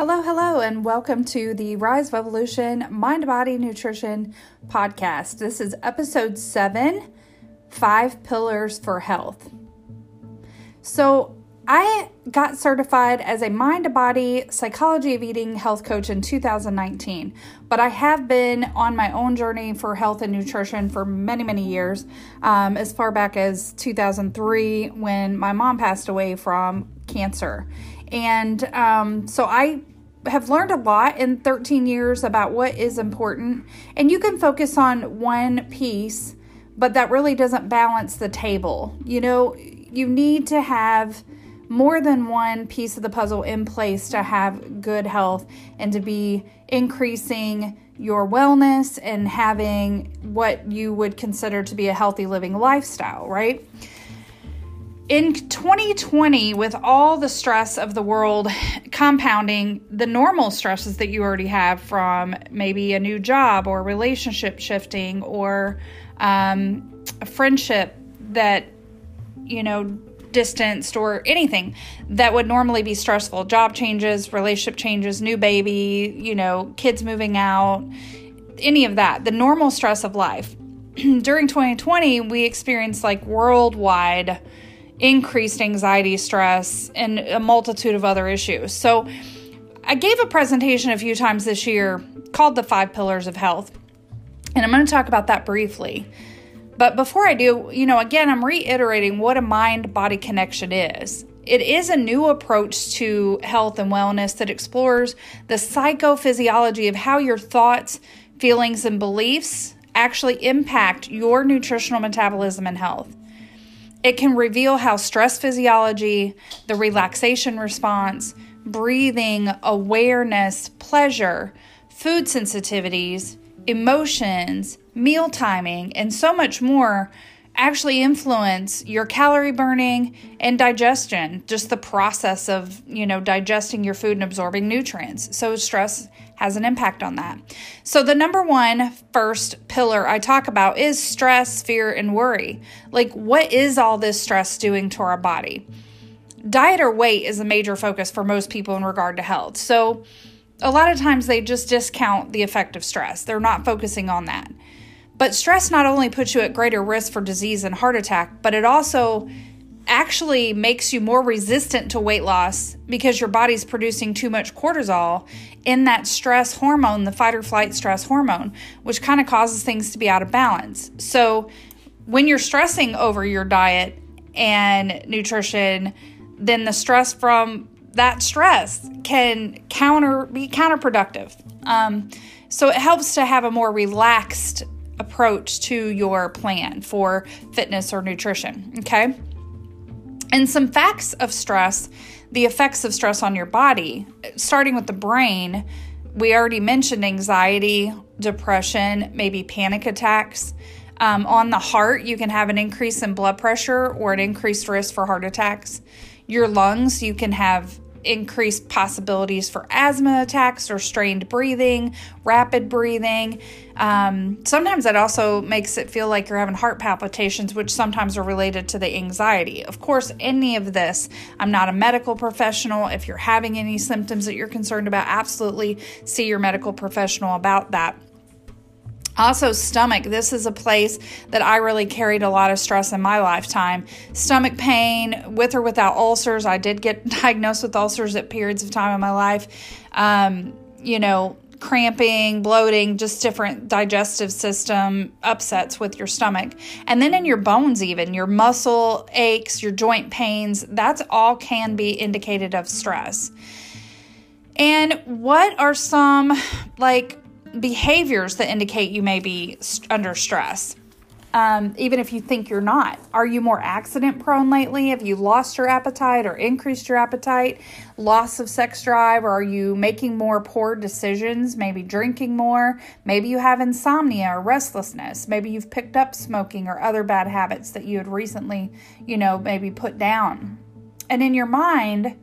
Hello, hello, and welcome to the Rise Revolution Mind Body Nutrition podcast. This is episode seven Five Pillars for Health. So, I got certified as a mind body psychology of eating health coach in 2019, but I have been on my own journey for health and nutrition for many, many years, um, as far back as 2003 when my mom passed away from cancer. And um, so I have learned a lot in 13 years about what is important. And you can focus on one piece, but that really doesn't balance the table. You know, you need to have more than one piece of the puzzle in place to have good health and to be increasing your wellness and having what you would consider to be a healthy living lifestyle, right? In 2020, with all the stress of the world compounding the normal stresses that you already have from maybe a new job or relationship shifting or um, a friendship that, you know, distanced or anything that would normally be stressful job changes, relationship changes, new baby, you know, kids moving out, any of that, the normal stress of life. During 2020, we experienced like worldwide increased anxiety, stress, and a multitude of other issues. So, I gave a presentation a few times this year called The Five Pillars of Health, and I'm going to talk about that briefly. But before I do, you know, again, I'm reiterating what a mind body connection is. It is a new approach to health and wellness that explores the psychophysiology of how your thoughts, feelings, and beliefs actually impact your nutritional metabolism and health. It can reveal how stress physiology, the relaxation response, breathing, awareness, pleasure, food sensitivities, emotions, meal timing, and so much more actually influence your calorie burning and digestion, just the process of, you know, digesting your food and absorbing nutrients. So stress has an impact on that. So the number one first pillar I talk about is stress, fear and worry. Like what is all this stress doing to our body? Diet or weight is a major focus for most people in regard to health. So a lot of times they just discount the effect of stress. They're not focusing on that. But stress not only puts you at greater risk for disease and heart attack, but it also actually makes you more resistant to weight loss because your body's producing too much cortisol in that stress hormone, the fight or flight stress hormone, which kind of causes things to be out of balance. So, when you're stressing over your diet and nutrition, then the stress from that stress can counter be counterproductive. Um, so it helps to have a more relaxed approach to your plan for fitness or nutrition. Okay. And some facts of stress, the effects of stress on your body, starting with the brain. We already mentioned anxiety, depression, maybe panic attacks. Um, on the heart, you can have an increase in blood pressure or an increased risk for heart attacks. Your lungs, you can have increased possibilities for asthma attacks or strained breathing, rapid breathing. Um, sometimes that also makes it feel like you're having heart palpitations, which sometimes are related to the anxiety. Of course, any of this, I'm not a medical professional. If you're having any symptoms that you're concerned about, absolutely see your medical professional about that. Also, stomach. This is a place that I really carried a lot of stress in my lifetime. Stomach pain, with or without ulcers. I did get diagnosed with ulcers at periods of time in my life. Um, you know, cramping, bloating, just different digestive system upsets with your stomach. And then in your bones, even your muscle aches, your joint pains, that's all can be indicated of stress. And what are some like behaviors that indicate you may be under stress. Um, even if you think you're not. Are you more accident prone lately? Have you lost your appetite or increased your appetite? Loss of sex drive? Or are you making more poor decisions? Maybe drinking more? Maybe you have insomnia or restlessness. Maybe you've picked up smoking or other bad habits that you had recently, you know, maybe put down. And in your mind,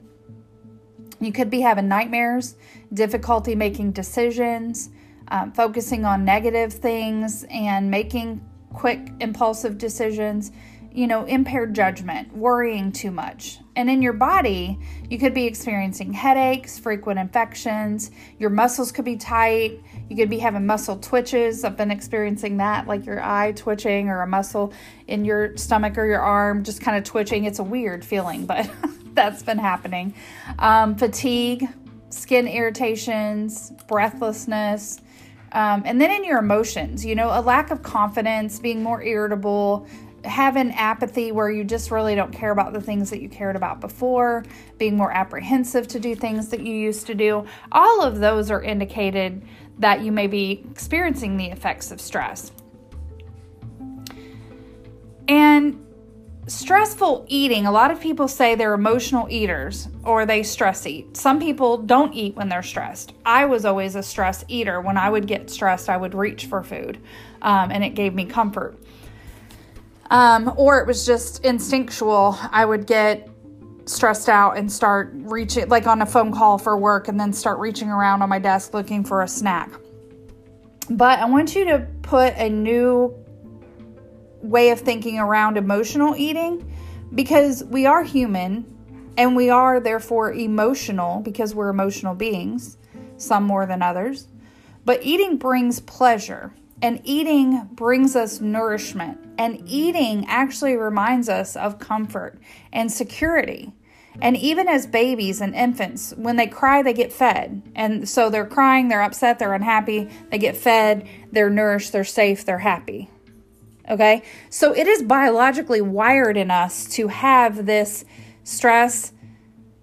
you could be having nightmares, difficulty making decisions um, focusing on negative things and making quick impulsive decisions you know, impaired judgment, worrying too much. And in your body, you could be experiencing headaches, frequent infections, your muscles could be tight, you could be having muscle twitches. I've been experiencing that, like your eye twitching or a muscle in your stomach or your arm just kind of twitching. It's a weird feeling, but that's been happening. Um, fatigue, skin irritations, breathlessness. Um, and then in your emotions, you know, a lack of confidence, being more irritable, having apathy where you just really don't care about the things that you cared about before, being more apprehensive to do things that you used to do. All of those are indicated that you may be experiencing the effects of stress. And stressful eating, a lot of people say they're emotional eaters or they stress eat. Some people don't eat when they're stressed. I was always a stress eater. When I would get stressed, I would reach for food um, and it gave me comfort. Um, or it was just instinctual. I would get stressed out and start reaching, like on a phone call for work, and then start reaching around on my desk looking for a snack. But I want you to put a new way of thinking around emotional eating because we are human and we are therefore emotional because we're emotional beings, some more than others. But eating brings pleasure. And eating brings us nourishment. And eating actually reminds us of comfort and security. And even as babies and infants, when they cry, they get fed. And so they're crying, they're upset, they're unhappy, they get fed, they're nourished, they're safe, they're happy. Okay? So it is biologically wired in us to have this stress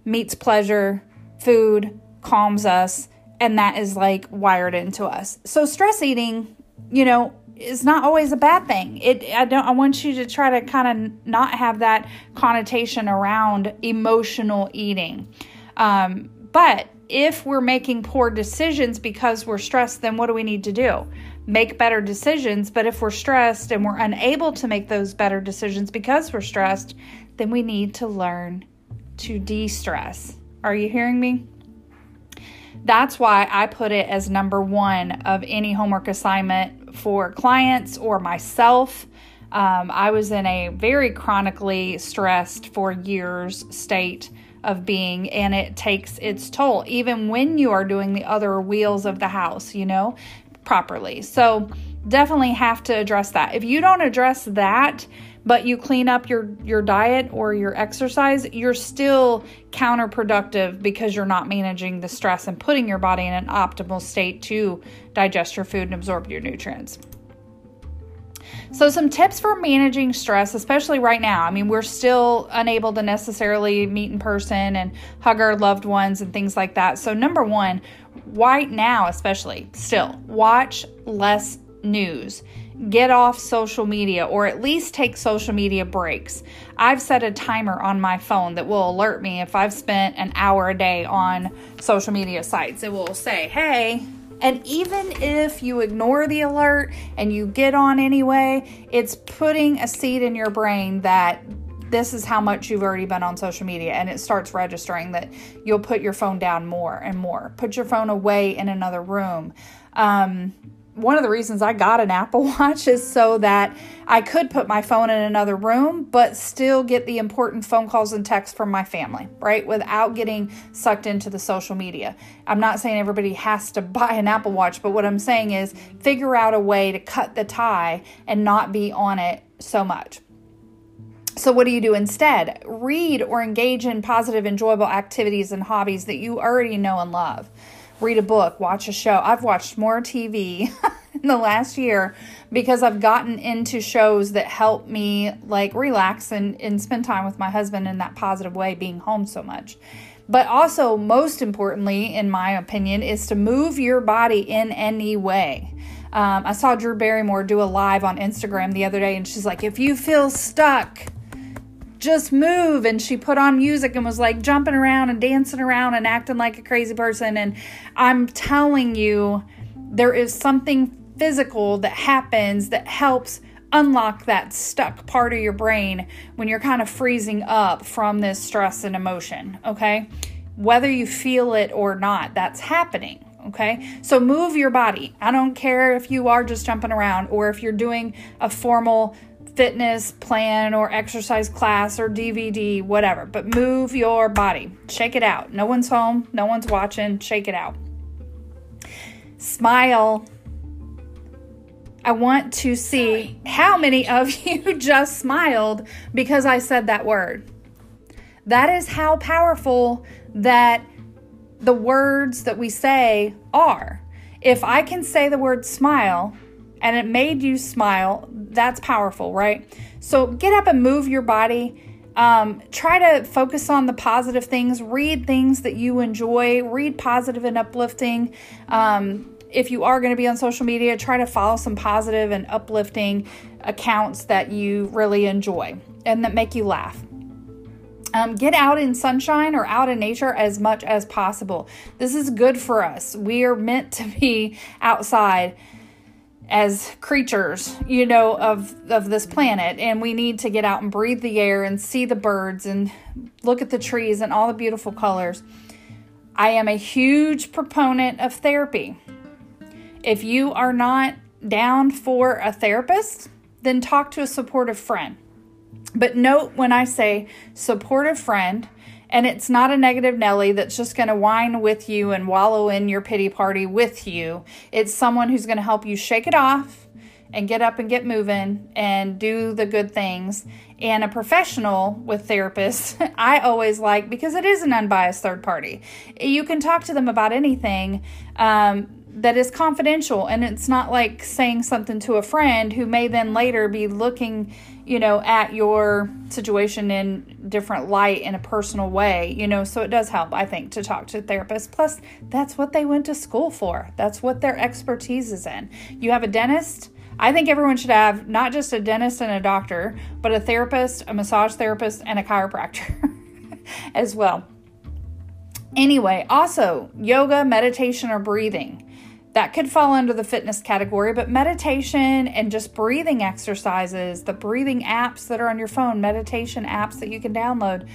meets pleasure, food calms us, and that is like wired into us. So stress eating you know, is not always a bad thing. It I don't I want you to try to kind of not have that connotation around emotional eating. Um, but if we're making poor decisions because we're stressed, then what do we need to do? Make better decisions. But if we're stressed and we're unable to make those better decisions because we're stressed, then we need to learn to de stress. Are you hearing me? That's why I put it as number one of any homework assignment for clients or myself. Um, I was in a very chronically stressed for years state of being, and it takes its toll, even when you are doing the other wheels of the house, you know, properly. So, definitely have to address that. If you don't address that, but you clean up your your diet or your exercise, you're still counterproductive because you're not managing the stress and putting your body in an optimal state to digest your food and absorb your nutrients. So, some tips for managing stress, especially right now. I mean, we're still unable to necessarily meet in person and hug our loved ones and things like that. So, number one, right now, especially, still watch less news get off social media or at least take social media breaks. I've set a timer on my phone that will alert me if I've spent an hour a day on social media sites. It will say, hey, and even if you ignore the alert and you get on anyway, it's putting a seed in your brain that this is how much you've already been on social media. And it starts registering that you'll put your phone down more and more. Put your phone away in another room. Um, one of the reasons I got an Apple Watch is so that I could put my phone in another room, but still get the important phone calls and texts from my family, right? Without getting sucked into the social media. I'm not saying everybody has to buy an Apple Watch, but what I'm saying is figure out a way to cut the tie and not be on it so much. So, what do you do instead? Read or engage in positive, enjoyable activities and hobbies that you already know and love read a book, watch a show. I've watched more TV in the last year because I've gotten into shows that help me like relax and, and spend time with my husband in that positive way, being home so much. But also, most importantly, in my opinion, is to move your body in any way. Um, I saw Drew Barrymore do a live on Instagram the other day, and she's like, if you feel stuck, just move. And she put on music and was like jumping around and dancing around and acting like a crazy person. And i'm telling you there is something physical that happens that helps unlock that stuck part of your brain when you're kind of freezing up from this stress and emotion okay? Whether you feel it or not that's happening okay? So move your body. I don't care if you are just jumping around or if you're doing a formal fitness plan or exercise class or DVD, whatever. But move your body. Shake it out. No one's home, no one's watching. Shake it out. Smile. I want to see how many of you just smiled because I said that word. That is how powerful that the words that we say are. If I can say the word smile and it made you smile, that's powerful, right? So get up and move your body. Um, try to focus on the positive things. Read things that you enjoy. Read positive and uplifting. Um, if you are going to be on social media, try to follow some positive and uplifting accounts that you really enjoy and that make you laugh. Um, get out in sunshine or out in nature as much as possible. This is good for us. We are meant to be outside as creatures, you know, of of this planet and we need to get out and breathe the air and see the birds and look at the trees and all the beautiful colors. I am a huge proponent of therapy. If you are not down for a therapist, then talk to a supportive friend. But note when I say supportive friend, and it's not a negative Nelly that's just going to whine with you and wallow in your pity party with you. It's someone who's going to help you shake it off and get up and get moving and do the good things. And a professional with therapists, I always like because it is an unbiased third party. You can talk to them about anything. Um, that is confidential and it's not like saying something to a friend who may then later be looking you know at your situation in different light in a personal way you know so it does help i think to talk to therapists. Plus that's what they went to school for. That's what their expertise is in. You have a dentist. I think everyone should have not just a dentist and a doctor, but a therapist, a massage therapist, and a chiropractor as well. Anyway, also yoga, meditation, or breathing that could fall under the fitness category, but meditation and just breathing exercises, the breathing apps that are on your phone, meditation apps that you can download,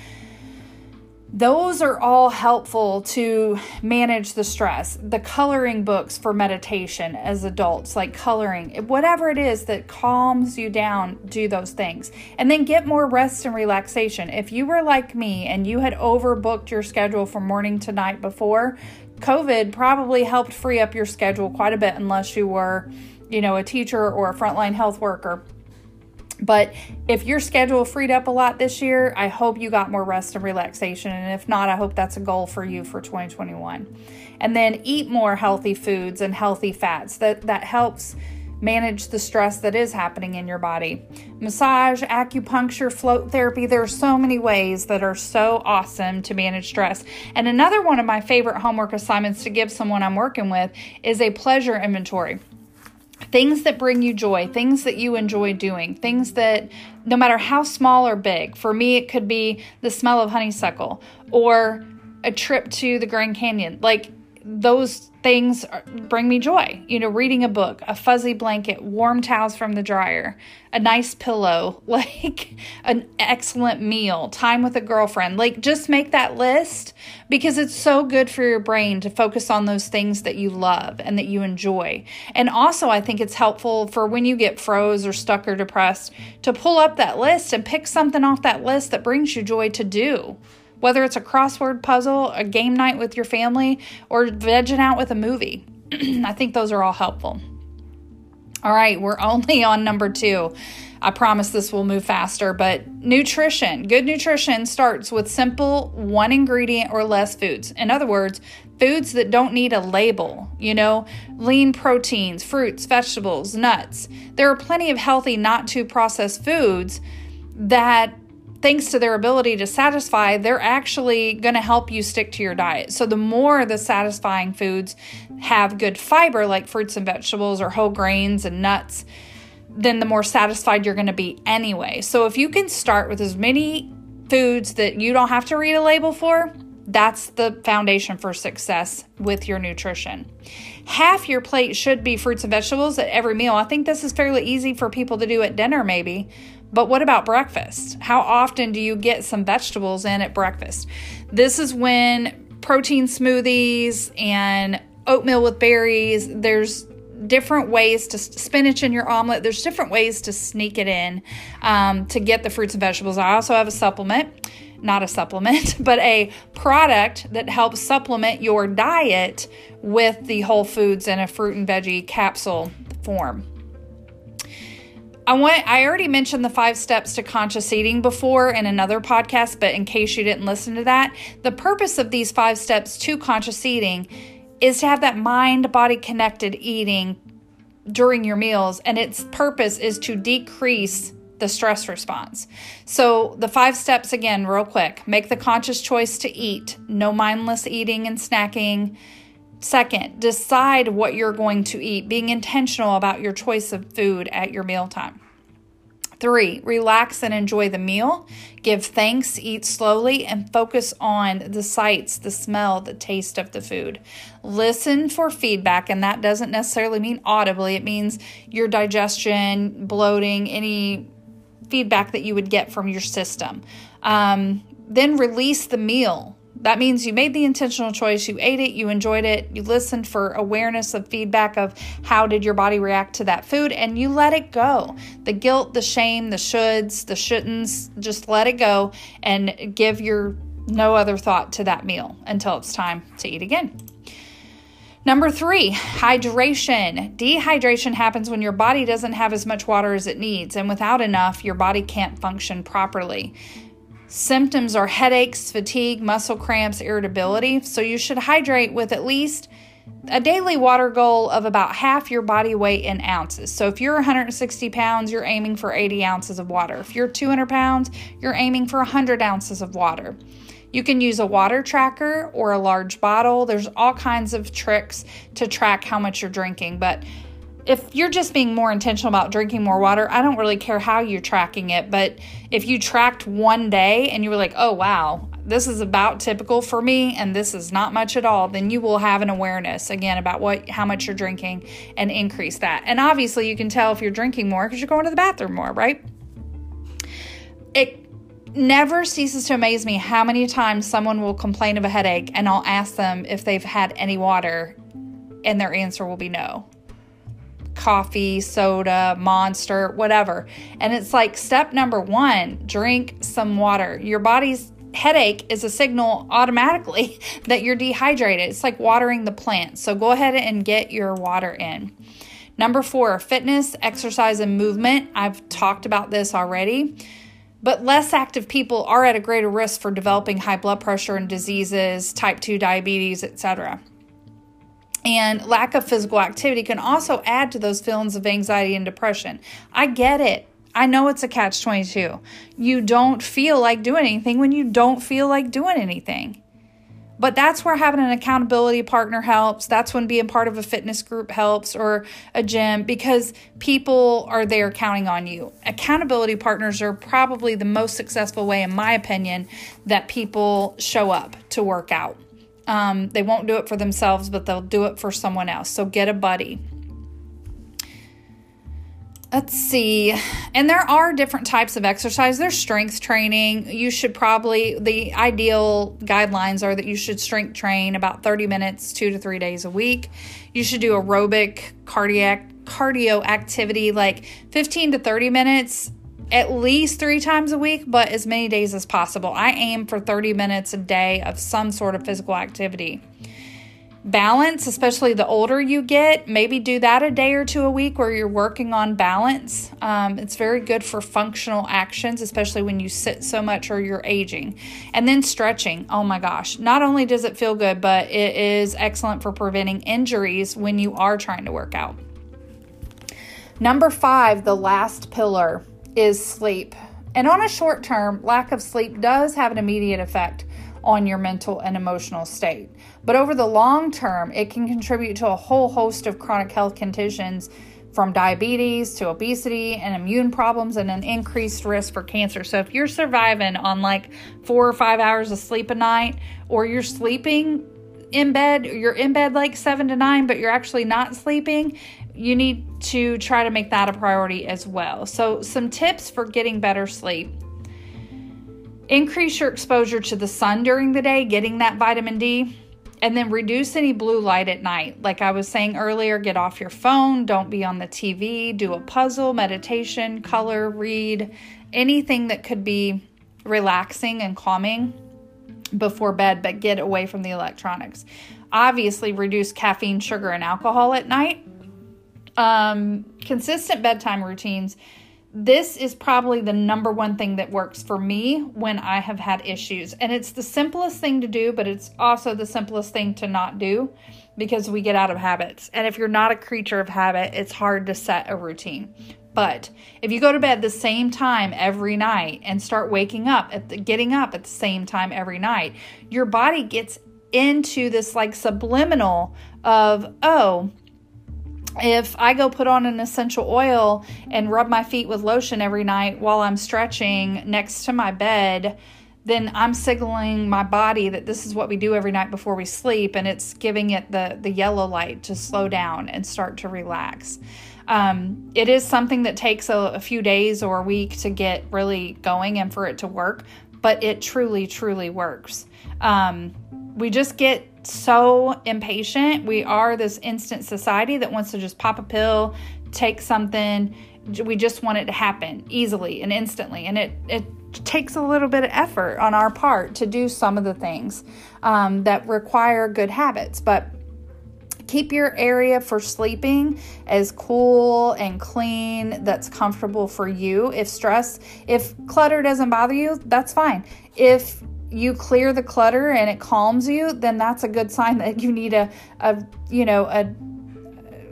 those are all helpful to manage the stress. The coloring books for meditation as adults, like coloring, whatever it is that calms you down, do those things. And then get more rest and relaxation. If you were like me and you had overbooked your schedule from morning to night before, COVID probably helped free up your schedule quite a bit unless you were, you know, a teacher or a frontline health worker. But if your schedule freed up a lot this year, I hope you got more rest and relaxation. And if not, I hope that's a goal for you for 2021. And then eat more healthy foods and healthy fats. That that helps manage the stress that is happening in your body. Massage, acupuncture, float therapy, there are so many ways that are so awesome to manage stress. And another one of my favorite homework assignments to give someone I'm working with is a pleasure inventory. Things that bring you joy, things that you enjoy doing, things that no matter how small or big, for me, it could be the smell of honeysuckle or a trip to the Grand Canyon. Like those things bring me joy. You know, reading a book, a fuzzy blanket, warm towels from the dryer, a nice pillow, like an excellent meal, time with a girlfriend. Like, just make that list because it's so good for your brain to focus on those things that you love and that you enjoy. And also, I think it's helpful for when you get froze or stuck or depressed to pull up that list and pick something off that list that brings you joy to do whether it's a crossword puzzle, a game night with your family, or vegging out with a movie. I think those are all helpful. All right, we're only on number two. I promise this will move faster, but nutrition. Good nutrition starts with simple one ingredient or less foods. In other words, foods that don't need a label, you know, lean proteins, fruits, vegetables, nuts. There are plenty of healthy, not too processed foods that thanks to their ability to satisfy, they're actually going to help you stick to your diet. So, the more the satisfying foods have good fiber, like fruits and vegetables or whole grains and nuts, then the more satisfied you're going to be anyway. So, if you can start with as many foods that you don't have to read a label for, that's the foundation for success with your nutrition. Half your plate should be fruits and vegetables at every meal. I think this is fairly easy for people to do at dinner, maybe. But what about breakfast? How often do you get some vegetables in at breakfast? This is when protein smoothies and oatmeal with berries, there's different ways to spinach in your omelet. There's different ways to sneak it in um, to get the fruits and vegetables. I also have a supplement, not a supplement, but a product that helps supplement your diet with the whole foods in a fruit and veggie capsule form. I want I already mentioned the 5 steps to conscious eating before in another podcast, but in case you didn't listen to that, the purpose of these 5 steps to conscious eating is to have that mind body connected eating during your meals and its purpose is to decrease the stress response. So, the five steps again, real quick make the conscious choice to eat, no mindless eating and snacking. Second, decide what you're going to eat, being intentional about your choice of food at your mealtime. Three, relax and enjoy the meal. Give thanks, eat slowly, and focus on the sights, the smell, the taste of the food. Listen for feedback, and that doesn't necessarily mean audibly, it means your digestion, bloating, any feedback that you would get from your system. Um, then release the meal. That means you made the intentional choice, you ate it, you enjoyed it, you listened for awareness of feedback of how did your body react to that food, and you let it go. The guilt, the shame, the shoulds, the shouldn'ts, just let it go and give your no other thought to that meal until it's time to eat again. Number three, hydration. Dehydration happens when your body doesn't have as much water as it needs, and without enough, your body can't function properly. Symptoms are headaches, fatigue, muscle cramps, irritability. So you should hydrate with at least a daily water goal of about half your body weight in ounces. So if you're 160 pounds, you're aiming for 80 ounces of water. If you're 200 pounds, you're aiming for 100 ounces of water. You can use a water tracker or a large bottle. There's all kinds of tricks to track how much you're drinking, but if you're just being more intentional about drinking more water, I don't really care how you're tracking it. But if you tracked one day and you were like, oh, wow, this is about typical for me and this is not much at all, then you will have an awareness again about what how much you're drinking and increase that. And obviously you can tell if you're drinking more because you're going to the bathroom more, right? It never ceases to amaze me how many times someone will complain of a headache and I'll ask them if they've had any water and their answer will be no coffee, soda, monster, whatever. And it's like step number one drink some water. Your body's headache is a signal automatically that you're dehydrated. It's like watering the plant. So go ahead and get your water in. Number four, fitness, exercise, and movement. I've talked about this already. But less active people are at a greater risk for developing high blood pressure and diseases, type 2 diabetes, etc. And lack of physical activity can also add to those feelings of anxiety and depression. I get it. I know it's a catch 22. You don't feel like doing anything when you don't feel like doing anything. But that's where having an accountability partner helps. That's when being part of a fitness group helps or a gym because people are there counting on you. Accountability partners are probably the most successful way, in my opinion, that people show up to work out. Um, they won't do it for themselves, but they'll do it for someone else. So get a buddy. Let's see. And there are different types of exercise. There's strength training. You should probably, the ideal guidelines are that you should strength train about 30 minutes, two to three days a week. You should do aerobic cardiac cardio activity like 15 to 30 minutes at least three times a week, but as many days as possible. I aim for 30 minutes a day of some sort of physical activity. Balance, especially the older you get, maybe do that a day or two a week where you're working on balance. Um, it's very good for functional actions, especially when you sit so much or you're aging. And then stretching. Oh my gosh. Not only does it feel good, but it is excellent for preventing injuries when you are trying to work out. Number five, the last pillar is sleep. And on a short term, lack of sleep does have an immediate effect on your mental and emotional state. But over the long term, it can contribute to a whole host of chronic health conditions from diabetes to obesity and immune problems and an increased risk for cancer. So if you're surviving on like 4 or 5 hours of sleep a night or you're sleeping in bed, you're in bed like 7 to 9 but you're actually not sleeping, you need to try to make that a priority as well. So, some tips for getting better sleep increase your exposure to the sun during the day, getting that vitamin D. and then reduce any blue light at night. Like I was saying earlier, get off your phone, don't be on the TV, do a puzzle, meditation, color, read, anything that could be relaxing and calming before bed, but get away from the electronics. Obviously, reduce caffeine, sugar, and alcohol at night. Um, consistent bedtime routines this is probably the number one thing that works for me when I have had issues. And it's the simplest thing to do, but it's also the simplest thing to not do because we get out of habits. And if you're not a creature of habit, it's hard to set a routine. But if you go to bed the same time every night and start waking up at the, getting up at the same time every night, your body gets into this like subliminal of, oh, if I go put on an essential oil and rub my feet with lotion every night while I'm stretching next to my bed, then I'm signaling my body that this is what we do every night before we sleep, and it's giving it the, the yellow light to slow down and start to relax. Um, it is something that takes a, a few days or a week to get really going and for it to work, but it truly, truly works. Um, we just get so impatient. We are this instant society that wants to just pop a pill, take something. We just want it to happen easily and instantly. And it, it takes a little bit of effort on our part to do some of the things um, that require good habits. But keep your area for sleeping as cool and clean that's comfortable for you if stress if clutter doesn't bother you that's fine if you clear the clutter and it calms you, then that's a good sign that you need a, a you know, a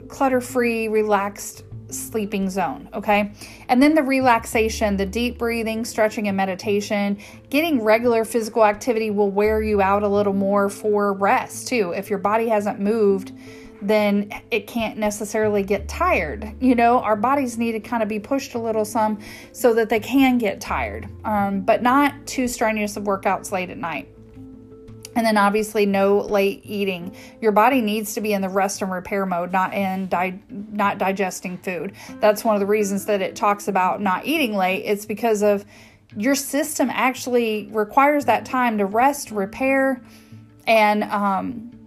clutter free, relaxed sleeping zone. Okay. And then the relaxation, the deep breathing, stretching, and meditation, getting regular physical activity will wear you out a little more for rest too. If your body hasn't moved, then it can't necessarily get tired. You know, our bodies need to kind of be pushed a little some so that they can get tired, um, but not too strenuous of workouts late at night. And then obviously no late eating. Your body needs to be in the rest and repair mode, not in di- not digesting food. That's one of the reasons that it talks about not eating late. It's because of your system actually requires that time to rest, repair, and um,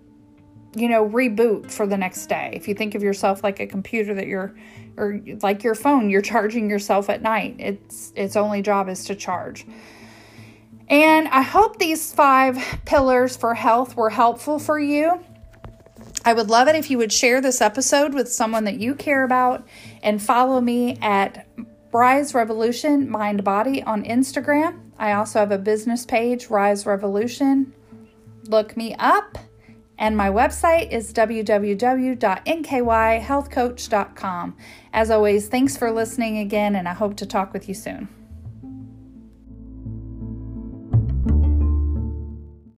you know, reboot for the next day. If you think of yourself like a computer that you're or like your phone, you're charging yourself at night. It's its only job is to charge. And I hope these five pillars for health were helpful for you. I would love it if you would share this episode with someone that you care about and follow me at Rise Revolution Mind Body on Instagram. I also have a business page, Rise Revolution. Look me up. And my website is www.nkyhealthcoach.com. As always, thanks for listening again, and I hope to talk with you soon.